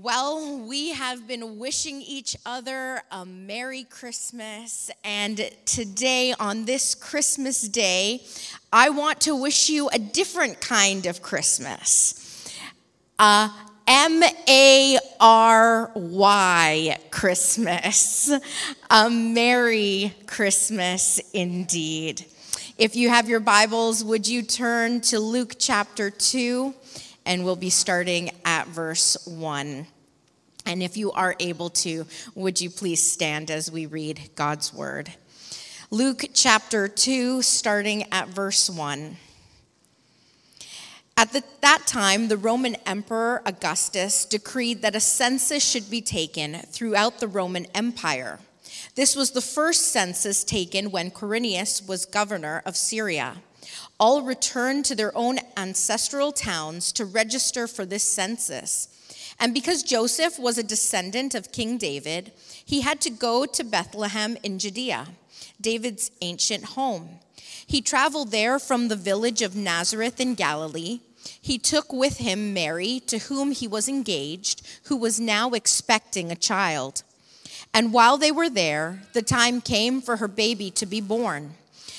Well, we have been wishing each other a Merry Christmas. And today, on this Christmas day, I want to wish you a different kind of Christmas. A M A R Y Christmas. A Merry Christmas indeed. If you have your Bibles, would you turn to Luke chapter 2? And we'll be starting at verse 1. And if you are able to, would you please stand as we read God's word? Luke chapter 2, starting at verse 1. At the, that time, the Roman Emperor Augustus decreed that a census should be taken throughout the Roman Empire. This was the first census taken when Quirinius was governor of Syria all returned to their own ancestral towns to register for this census. And because Joseph was a descendant of King David, he had to go to Bethlehem in Judea, David's ancient home. He traveled there from the village of Nazareth in Galilee. He took with him Mary, to whom he was engaged, who was now expecting a child. And while they were there, the time came for her baby to be born.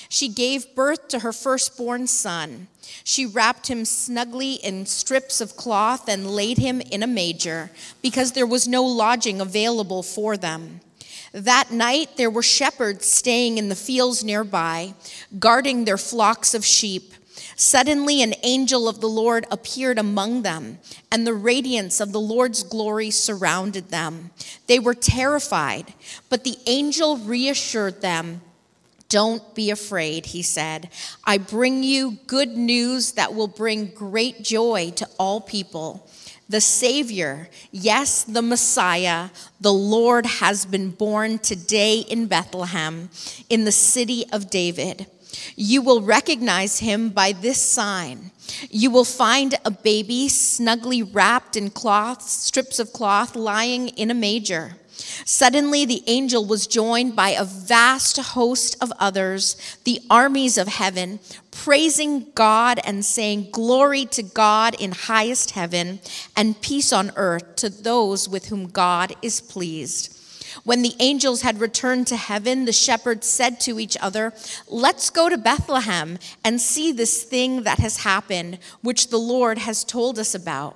She gave birth to her firstborn son. She wrapped him snugly in strips of cloth and laid him in a manger because there was no lodging available for them. That night there were shepherds staying in the fields nearby, guarding their flocks of sheep. Suddenly, an angel of the Lord appeared among them, and the radiance of the Lord's glory surrounded them. They were terrified, but the angel reassured them don't be afraid, he said. I bring you good news that will bring great joy to all people. The Savior, yes, the Messiah, the Lord has been born today in Bethlehem, in the city of David. You will recognize him by this sign. You will find a baby snugly wrapped in cloth, strips of cloth, lying in a manger. Suddenly, the angel was joined by a vast host of others, the armies of heaven, praising God and saying, Glory to God in highest heaven, and peace on earth to those with whom God is pleased. When the angels had returned to heaven, the shepherds said to each other, Let's go to Bethlehem and see this thing that has happened, which the Lord has told us about.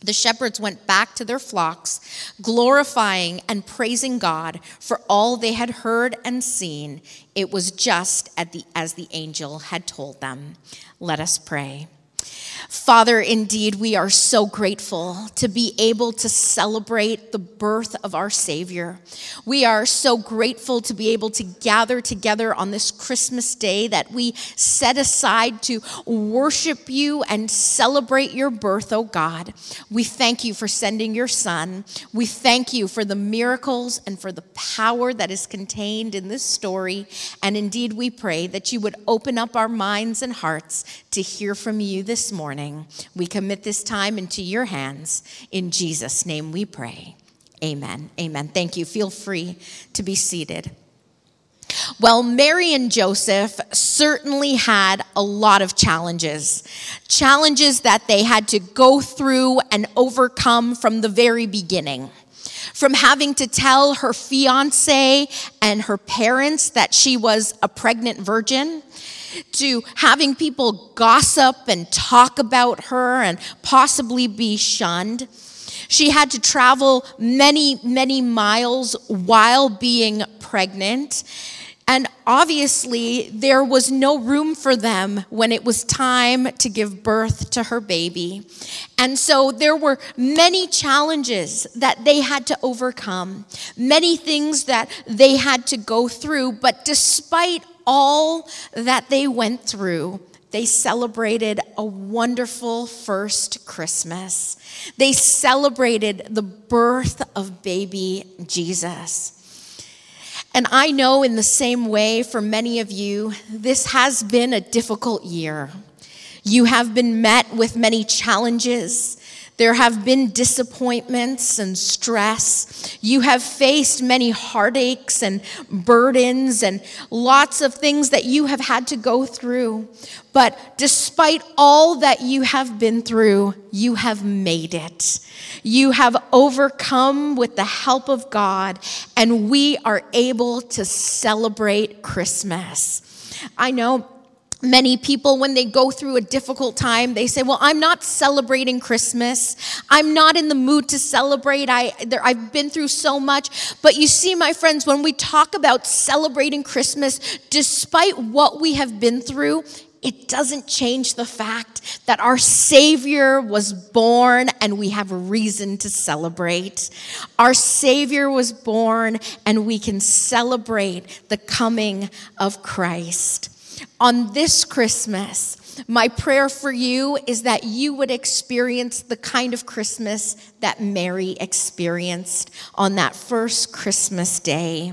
the shepherds went back to their flocks, glorifying and praising God for all they had heard and seen. It was just the, as the angel had told them. Let us pray. Father, indeed, we are so grateful to be able to celebrate the birth of our Savior. We are so grateful to be able to gather together on this Christmas day that we set aside to worship you and celebrate your birth, oh God. We thank you for sending your Son. We thank you for the miracles and for the power that is contained in this story. And indeed, we pray that you would open up our minds and hearts to hear from you this morning morning. We commit this time into your hands. In Jesus' name we pray. Amen. Amen. Thank you. Feel free to be seated. Well, Mary and Joseph certainly had a lot of challenges, challenges that they had to go through and overcome from the very beginning. From having to tell her fiance and her parents that she was a pregnant virgin, to having people gossip and talk about her and possibly be shunned. She had to travel many, many miles while being pregnant. And obviously, there was no room for them when it was time to give birth to her baby. And so there were many challenges that they had to overcome, many things that they had to go through. But despite all that they went through, they celebrated a wonderful first Christmas. They celebrated the birth of baby Jesus. And I know in the same way for many of you, this has been a difficult year. You have been met with many challenges. There have been disappointments and stress. You have faced many heartaches and burdens and lots of things that you have had to go through. But despite all that you have been through, you have made it. You have overcome with the help of God, and we are able to celebrate Christmas. I know Many people, when they go through a difficult time, they say, Well, I'm not celebrating Christmas. I'm not in the mood to celebrate. I, there, I've been through so much. But you see, my friends, when we talk about celebrating Christmas, despite what we have been through, it doesn't change the fact that our Savior was born and we have reason to celebrate. Our Savior was born and we can celebrate the coming of Christ on this Christmas, my prayer for you is that you would experience the kind of Christmas that Mary experienced on that first Christmas day.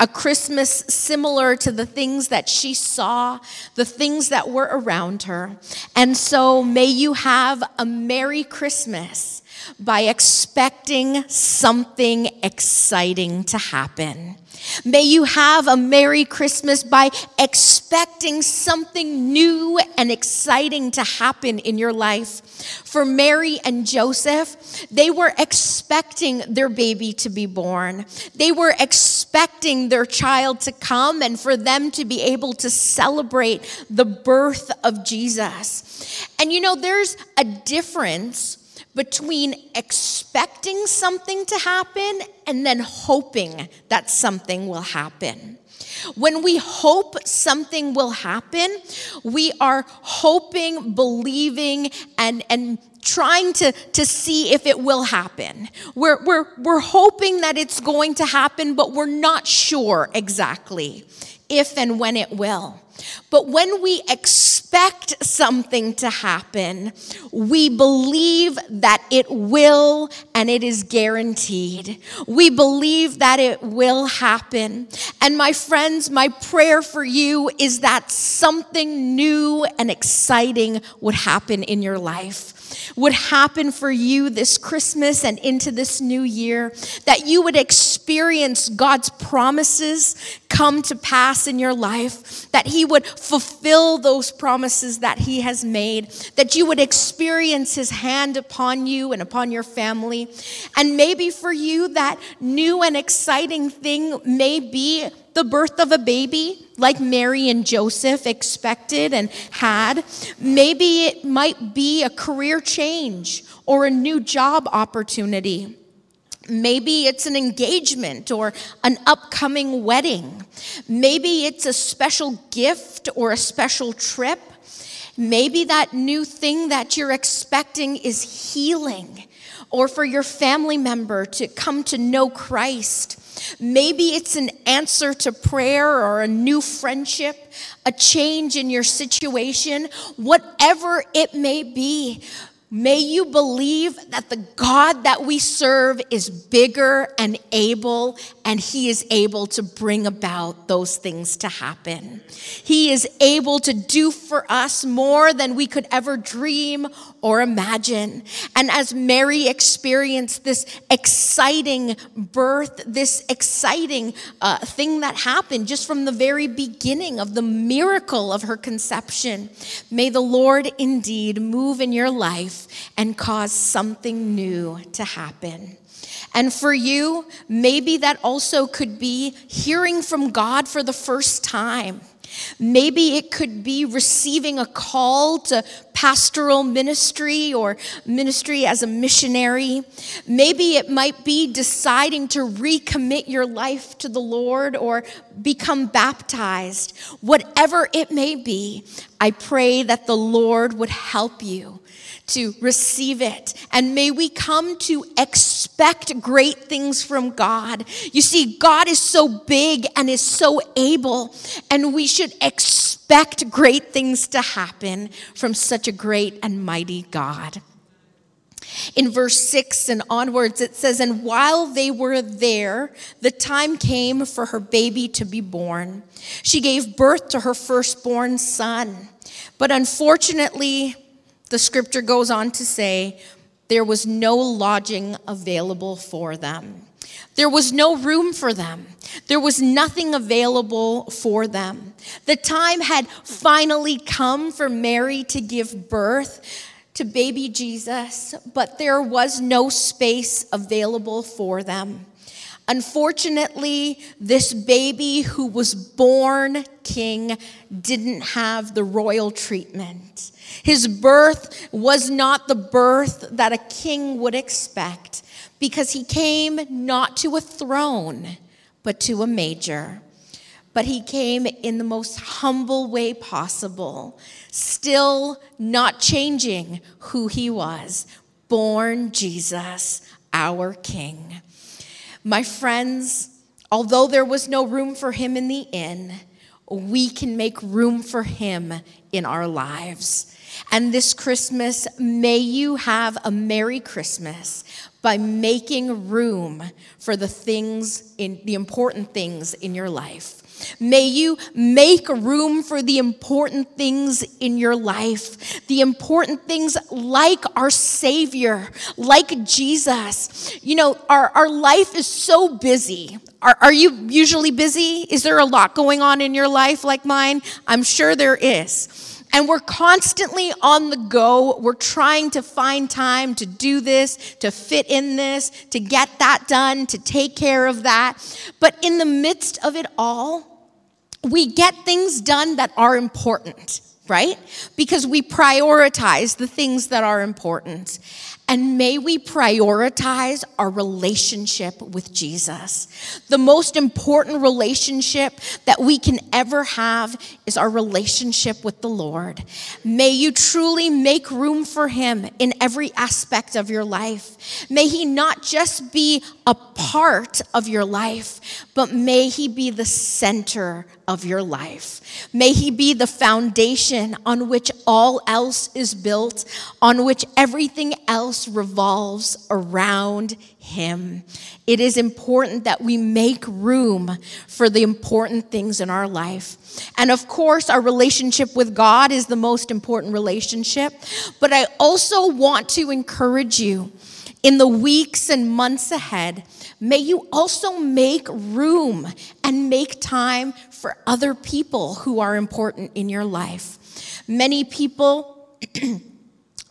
A Christmas similar to the things that she saw, the things that were around her. And so may you have a Merry Christmas by expecting something exciting to happen. May you have a Merry Christmas by expecting something new and exciting to happen in your life. For Mary and Joseph, they were expecting their baby to be born. They were expecting their child to come and for them to be able to celebrate the birth of Jesus. And you know, there's a difference between expecting something to happen and then hoping that something will happen. When we hope something will happen, we are hoping, believing, and, and trying to, to see if it will happen. We're, we're, we're hoping that it's going to happen, but we're not sure exactly if and when it will. But when we expect something to happen, we believe that it will and it is guaranteed. We believe that it will happen. And my friends, my prayer for you is that something new and exciting would happen in your life would happen for you this Christmas and into this new year, that you would experience God's promises come to pass in your life, that He would fulfill those promises that He has made, that you would experience His hand upon you and upon your family. And maybe for you, that new and exciting thing may be the birth of a baby, like Mary and Joseph expected and had. Maybe it might be a career change or a new job opportunity. Maybe it's an engagement or an upcoming wedding. Maybe it's a special gift or a special trip. Maybe that new thing that you're expecting is healing or for your family member to come to know Christ. Maybe it's an answer to prayer or a new friendship, a change in your situation, whatever it may be. May you believe that the God that we serve is bigger and able, and He is able to bring about those things to happen. He is able to do for us more than we could ever dream or imagine. And as Mary experienced this exciting birth, this exciting uh, thing that happened just from the very beginning of the miracle of her conception, may the Lord indeed move in your life and cause something new to happen. And for you, maybe that also could be hearing from God for the first time. Maybe it could be receiving a call to pastoral ministry or ministry as a missionary. Maybe it might be deciding to recommit your life to the Lord or become baptized. Whatever it may be, I pray that the Lord would help you to receive it. And may we come to expect great things from God. You see, God is so big and is so able, and we should expect great things to happen from such a great and mighty God. In verse 6 and onwards, it says, And while they were there, the time came for her baby to be born. She gave birth to her firstborn son. But unfortunately, the scripture goes on to say, there was no lodging available for them. There was no room for them. There was nothing available for them. The time had finally come for Mary to give birth to baby Jesus, but there was no space available for them. Unfortunately, this baby who was born king didn't have the royal treatment. His birth was not the birth that a king would expect because he came not to a throne, but to a manger. But he came in the most humble way possible, still not changing who he was. Born Jesus, our King. My friends, although there was no room for him in the inn, we can make room for him in our lives. And this Christmas, may you have a Merry Christmas by making room for the things in the important things in your life. May you make room for the important things in your life, the important things like our Savior, like Jesus. You know, our, our life is so busy. Are, are you usually busy? Is there a lot going on in your life like mine? I'm sure there is. And we're constantly on the go. We're trying to find time to do this, to fit in this, to get that done, to take care of that. But in the midst of it all, we get things done that are important, right? Because we prioritize the things that are important. And may we prioritize our relationship with Jesus. The most important relationship that we can ever have is our relationship with the Lord. May you truly make room for Him in every aspect of your life. May He not just be a part of your life, but may He be the center of your life. May He be the foundation on which all else is built, on which everything else revolves around Him. It is important that we make room for the important things in our life. And of course, our relationship with God is the most important relationship. But I also want to encourage you in the weeks and months ahead, may you also make room and make time for other people who are important in your life. Many people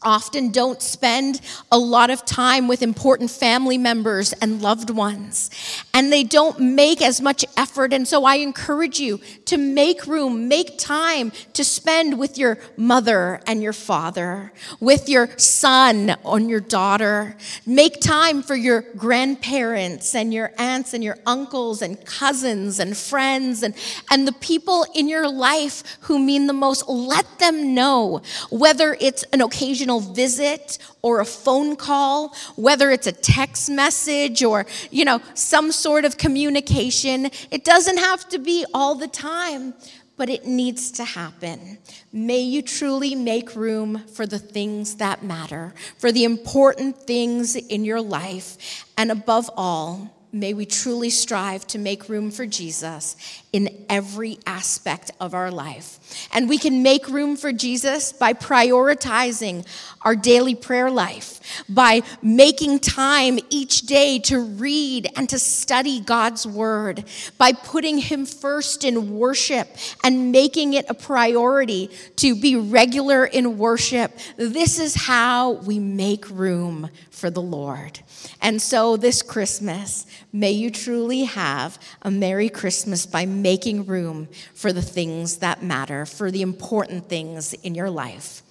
often don't spend a lot of time with important family members and loved ones, and they don't make as much effort. And so I encourage you to make room, make time to spend with your mother and your father, with your son and your daughter. Make time for your grandparents and your aunts and your uncles and cousins and friends and, and the people in your life who mean the most. Let them know whether it's an occasional visit or a phone call, whether it's a text message or, you know, some sort of communication. It doesn't have to be all the time, but it needs to happen. May you truly make room for the things that matter, for the important things in your life, and above all, may we truly strive to make room for Jesus in every aspect of our life. And we can make room for Jesus by prioritizing our daily prayer life, by making time each day to read and to study God's word, by putting Him first in worship and making it a priority to be regular in worship. This is how we make room for the Lord. And so this Christmas, may you truly have a Merry Christmas by making room for the things that matter, for the important things in your life.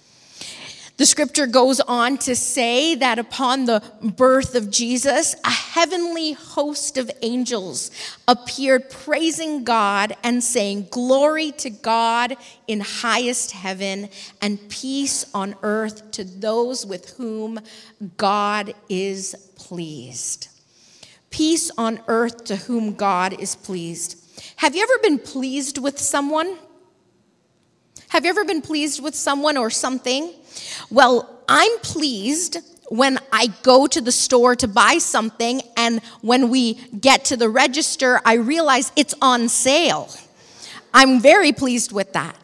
The scripture goes on to say that upon the birth of Jesus, a heavenly host of angels appeared praising God and saying, Glory to God in highest heaven and peace on earth to those with whom God is pleased. Peace on earth to whom God is pleased. Have you ever been pleased with someone? Have you ever been pleased with someone or something? Well, I'm pleased when I go to the store to buy something, and when we get to the register, I realize it's on sale. I'm very pleased with that.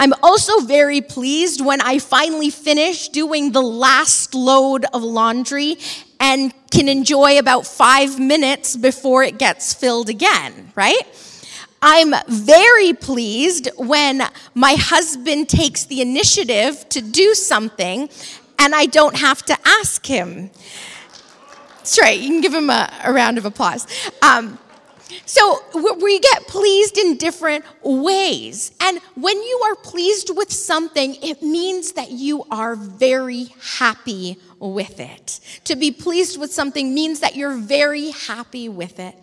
I'm also very pleased when I finally finish doing the last load of laundry and can enjoy about five minutes before it gets filled again, right? I'm very pleased when my husband takes the initiative to do something and I don't have to ask him. That's right, you can give him a, a round of applause. Um, so we get pleased in different ways. And when you are pleased with something, it means that you are very happy with it. To be pleased with something means that you're very happy with it.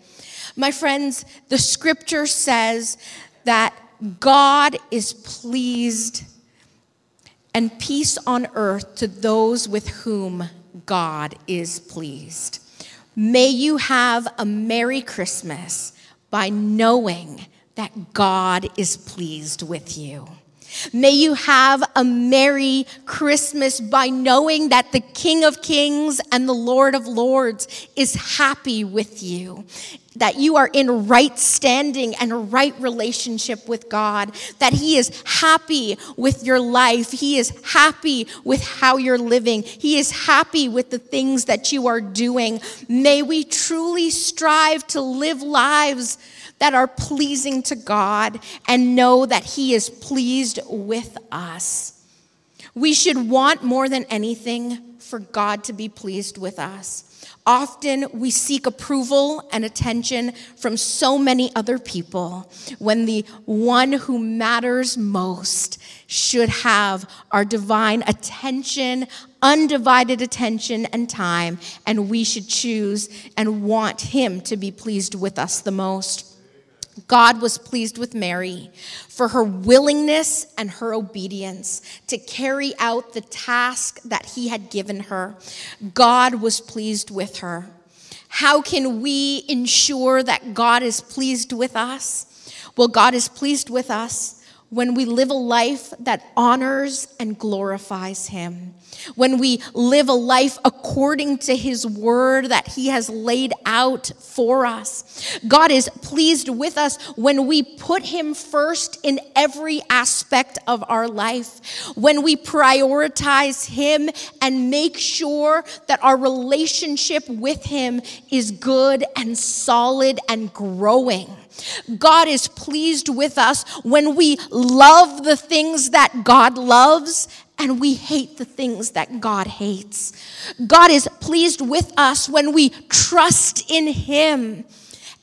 My friends, the scripture says that God is pleased and peace on earth to those with whom God is pleased. May you have a Merry Christmas by knowing that God is pleased with you. May you have a Merry Christmas by knowing that the King of Kings and the Lord of Lords is happy with you. That you are in right standing and right relationship with God. That He is happy with your life. He is happy with how you're living. He is happy with the things that you are doing. May we truly strive to live lives that are pleasing to God and know that He is pleased with us. We should want more than anything for God to be pleased with us. Often we seek approval and attention from so many other people when the one who matters most should have our divine attention, undivided attention and time, and we should choose and want Him to be pleased with us the most. God was pleased with Mary for her willingness and her obedience to carry out the task that he had given her. God was pleased with her. How can we ensure that God is pleased with us? Well, God is pleased with us when we live a life that honors and glorifies Him, when we live a life according to His word that He has laid out for us. God is pleased with us when we put Him first in every aspect of our life, when we prioritize Him and make sure that our relationship with Him is good and solid and growing. God is pleased with us when we love the things that God loves and we hate the things that God hates. God is pleased with us when we trust in Him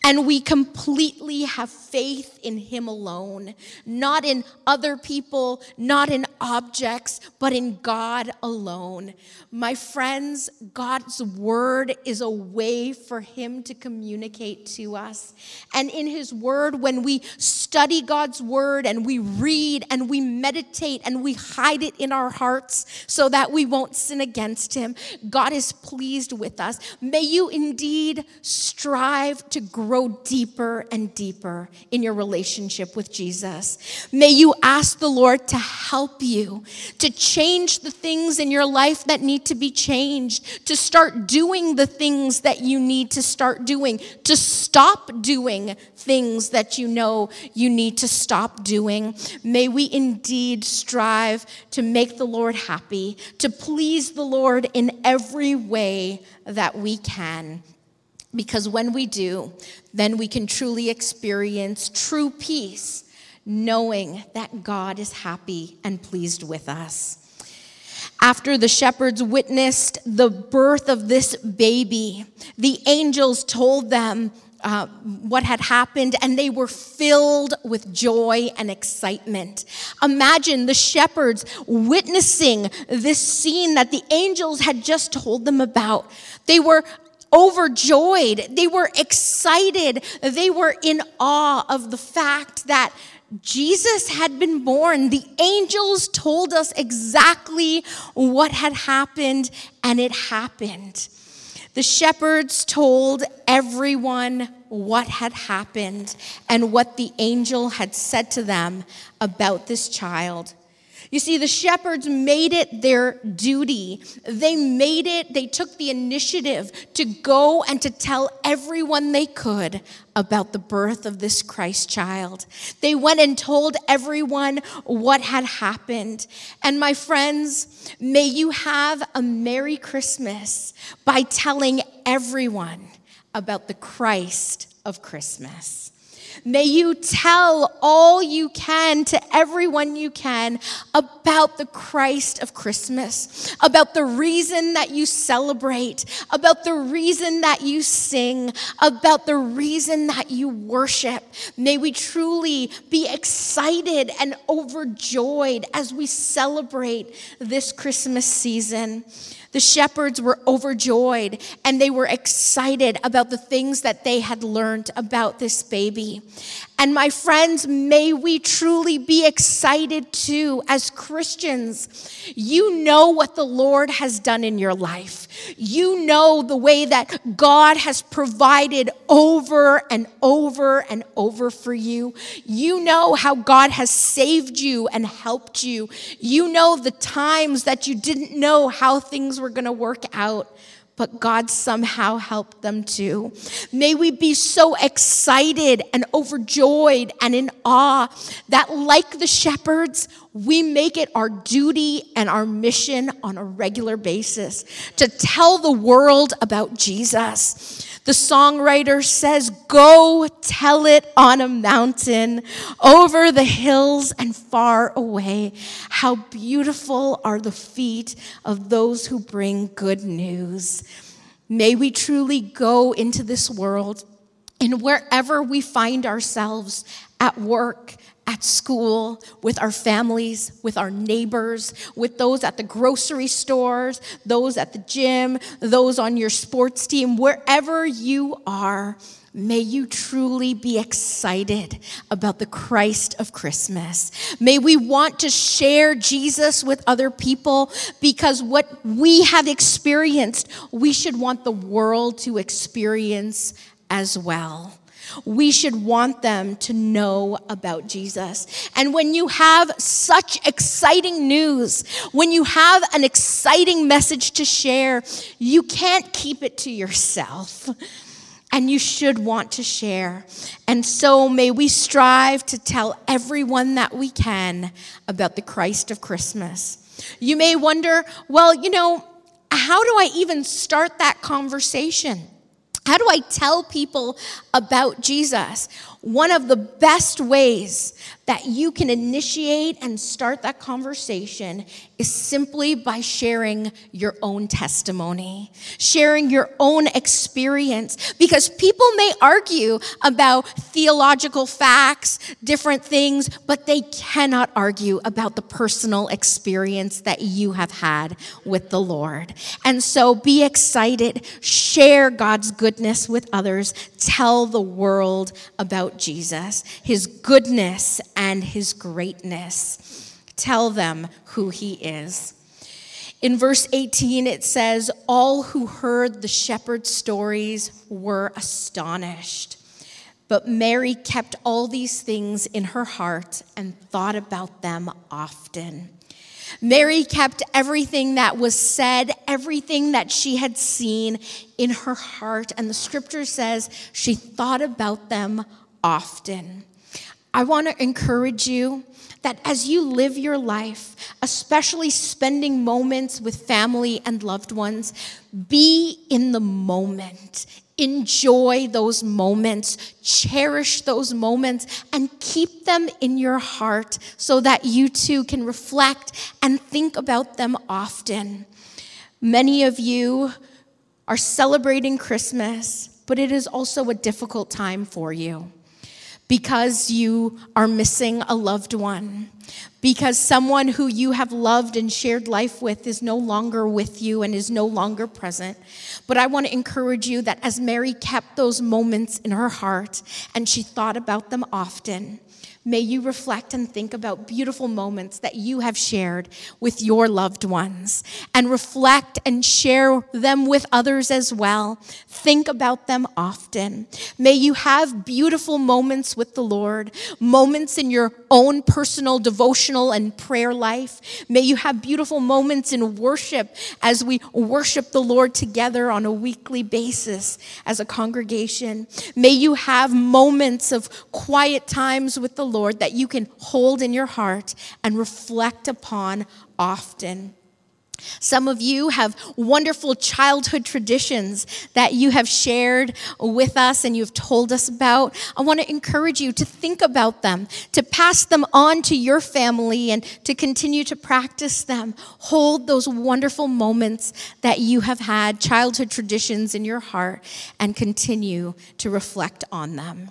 and we completely have faith in Him alone, not in other people, not in objects, but in God alone. My friends, God's Word is a way for Him to communicate to us. And in His Word, when we study God's Word and we read and we meditate and we hide it in our hearts so that we won't sin against Him, God is pleased with us. May you indeed strive to grow deeper and deeper in your relationship with Jesus. May you ask the Lord to help you to change the things in your life that need to be changed, to start doing the things that you need to start doing, to stop doing things that you know you need to stop doing. May we indeed strive to make the Lord happy, to please the Lord in every way that we can. Because when we do, then we can truly experience true peace, knowing that God is happy and pleased with us. After the shepherds witnessed the birth of this baby, the angels told them uh, what had happened, and they were filled with joy and excitement. Imagine the shepherds witnessing this scene that the angels had just told them about. They were overjoyed. They were excited. They were in awe of the fact that Jesus had been born. The angels told us exactly what had happened, and it happened. The shepherds told everyone what had happened and what the angel had said to them about this child. You see, the shepherds made it their duty. They made it, they took the initiative to go and to tell everyone they could about the birth of this Christ child. They went and told everyone what had happened. And my friends, may you have a Merry Christmas by telling everyone about the Christ of Christmas. May you tell all you can to everyone you can about the Christ of Christmas, about the reason that you celebrate, about the reason that you sing, about the reason that you worship. May we truly be excited and overjoyed as we celebrate this Christmas season. The shepherds were overjoyed and they were excited about the things that they had learned about this baby. And my friends, may we truly be excited too as Christians. You know what the Lord has done in your life. You know the way that God has provided over and over and over for you. You know how God has saved you and helped you. You know the times that you didn't know how things were going to work out but God somehow helped them too. May we be so excited and overjoyed and in awe that, like the shepherds, we make it our duty and our mission on a regular basis to tell the world about Jesus. The songwriter says, Go tell it on a mountain, over the hills and far away. How beautiful are the feet of those who bring good news. May we truly go into this world and wherever we find ourselves at work, at school, with our families, with our neighbors, with those at the grocery stores, those at the gym, those on your sports team, wherever you are, may you truly be excited about the Christ of Christmas. May we want to share Jesus with other people because what we have experienced, we should want the world to experience as well. We should want them to know about Jesus. And when you have such exciting news, when you have an exciting message to share, you can't keep it to yourself. And you should want to share. And so may we strive to tell everyone that we can about the Christ of Christmas. You may wonder, well, you know, how do I even start that conversation? How do I tell people about Jesus? One of the best ways that you can initiate and start that conversation is simply by sharing your own testimony, sharing your own experience. Because people may argue about theological facts, different things, but they cannot argue about the personal experience that you have had with the Lord. And so be excited, share God's goodness with others, tell the world about Jesus, his goodness and his greatness. Tell them who he is. In verse 18, it says, All who heard the shepherd's stories were astonished. But Mary kept all these things in her heart and thought about them often. Mary kept everything that was said, everything that she had seen in her heart. And the scripture says she thought about them often. I want to encourage you that as you live your life, especially spending moments with family and loved ones, be in the moment. Enjoy those moments, cherish those moments, and keep them in your heart so that you too can reflect and think about them often. Many of you are celebrating Christmas, but it is also a difficult time for you because you are missing a loved one, because someone who you have loved and shared life with is no longer with you and is no longer present. But I want to encourage you that as Mary kept those moments in her heart and she thought about them often, may you reflect and think about beautiful moments that you have shared with your loved ones and reflect and share them with others as well. Think about them often. May you have beautiful moments with the Lord, moments in your own personal devotional and prayer life. May you have beautiful moments in worship as we worship the Lord together on a weekly basis as a congregation. May you have moments of quiet times with the Lord that you can hold in your heart and reflect upon often. Some of you have wonderful childhood traditions that you have shared with us and you've told us about. I want to encourage you to think about them, to pass them on to your family, and to continue to practice them. Hold those wonderful moments that you have had, childhood traditions in your heart, and continue to reflect on them.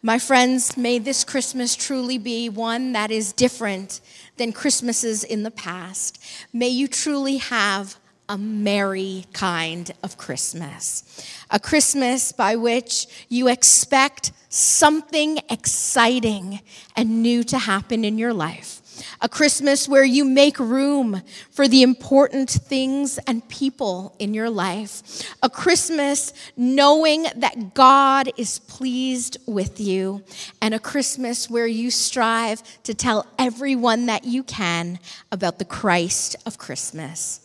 My friends, may this Christmas truly be one that is different than Christmases in the past. May you truly have a merry kind of Christmas. A Christmas by which you expect something exciting and new to happen in your life a Christmas where you make room for the important things and people in your life, a Christmas knowing that God is pleased with you, and a Christmas where you strive to tell everyone that you can about the Christ of Christmas.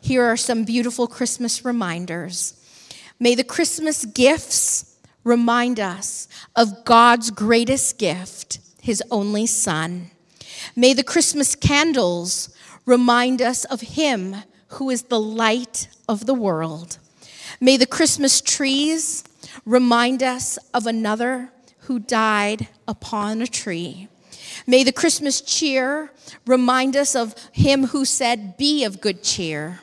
Here are some beautiful Christmas reminders. May the Christmas gifts remind us of God's greatest gift, his only Son. May the Christmas candles remind us of Him who is the light of the world. May the Christmas trees remind us of another who died upon a tree. May the Christmas cheer remind us of Him who said, Be of good cheer.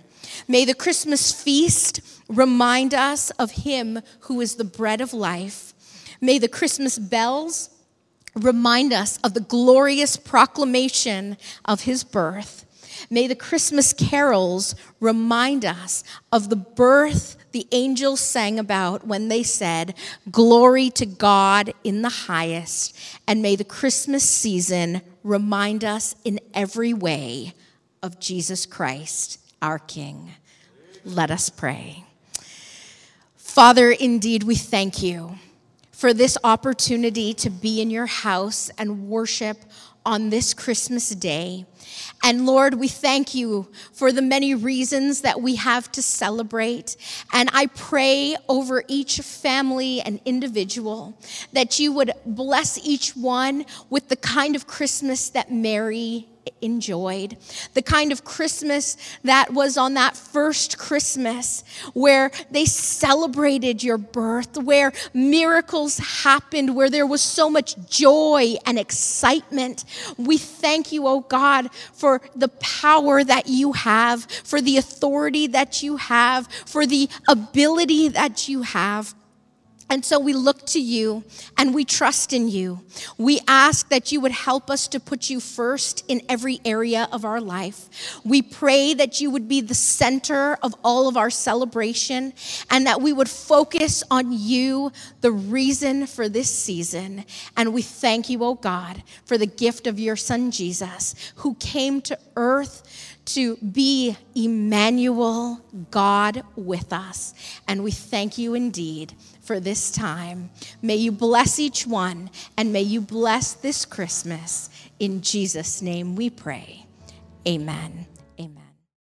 May the Christmas feast remind us of Him who is the bread of life. May the Christmas bells remind us of the glorious proclamation of his birth. May the Christmas carols remind us of the birth the angels sang about when they said, Glory to God in the highest. And may the Christmas season remind us in every way of Jesus Christ, our King. Let us pray. Father, indeed, we thank you for this opportunity to be in your house and worship on this Christmas day. And Lord, we thank you for the many reasons that we have to celebrate. And I pray over each family and individual that you would bless each one with the kind of Christmas that Mary enjoyed. The kind of Christmas that was on that first Christmas where they celebrated your birth, where miracles happened, where there was so much joy and excitement. We thank you, oh God, for the power that you have, for the authority that you have, for the ability that you have. And so we look to you and we trust in you. We ask that you would help us to put you first in every area of our life. We pray that you would be the center of all of our celebration and that we would focus on you, the reason for this season. And we thank you, oh God, for the gift of your son Jesus, who came to earth to be Emmanuel, God with us. And we thank you indeed for this time. May you bless each one and may you bless this Christmas. In Jesus' name we pray. Amen.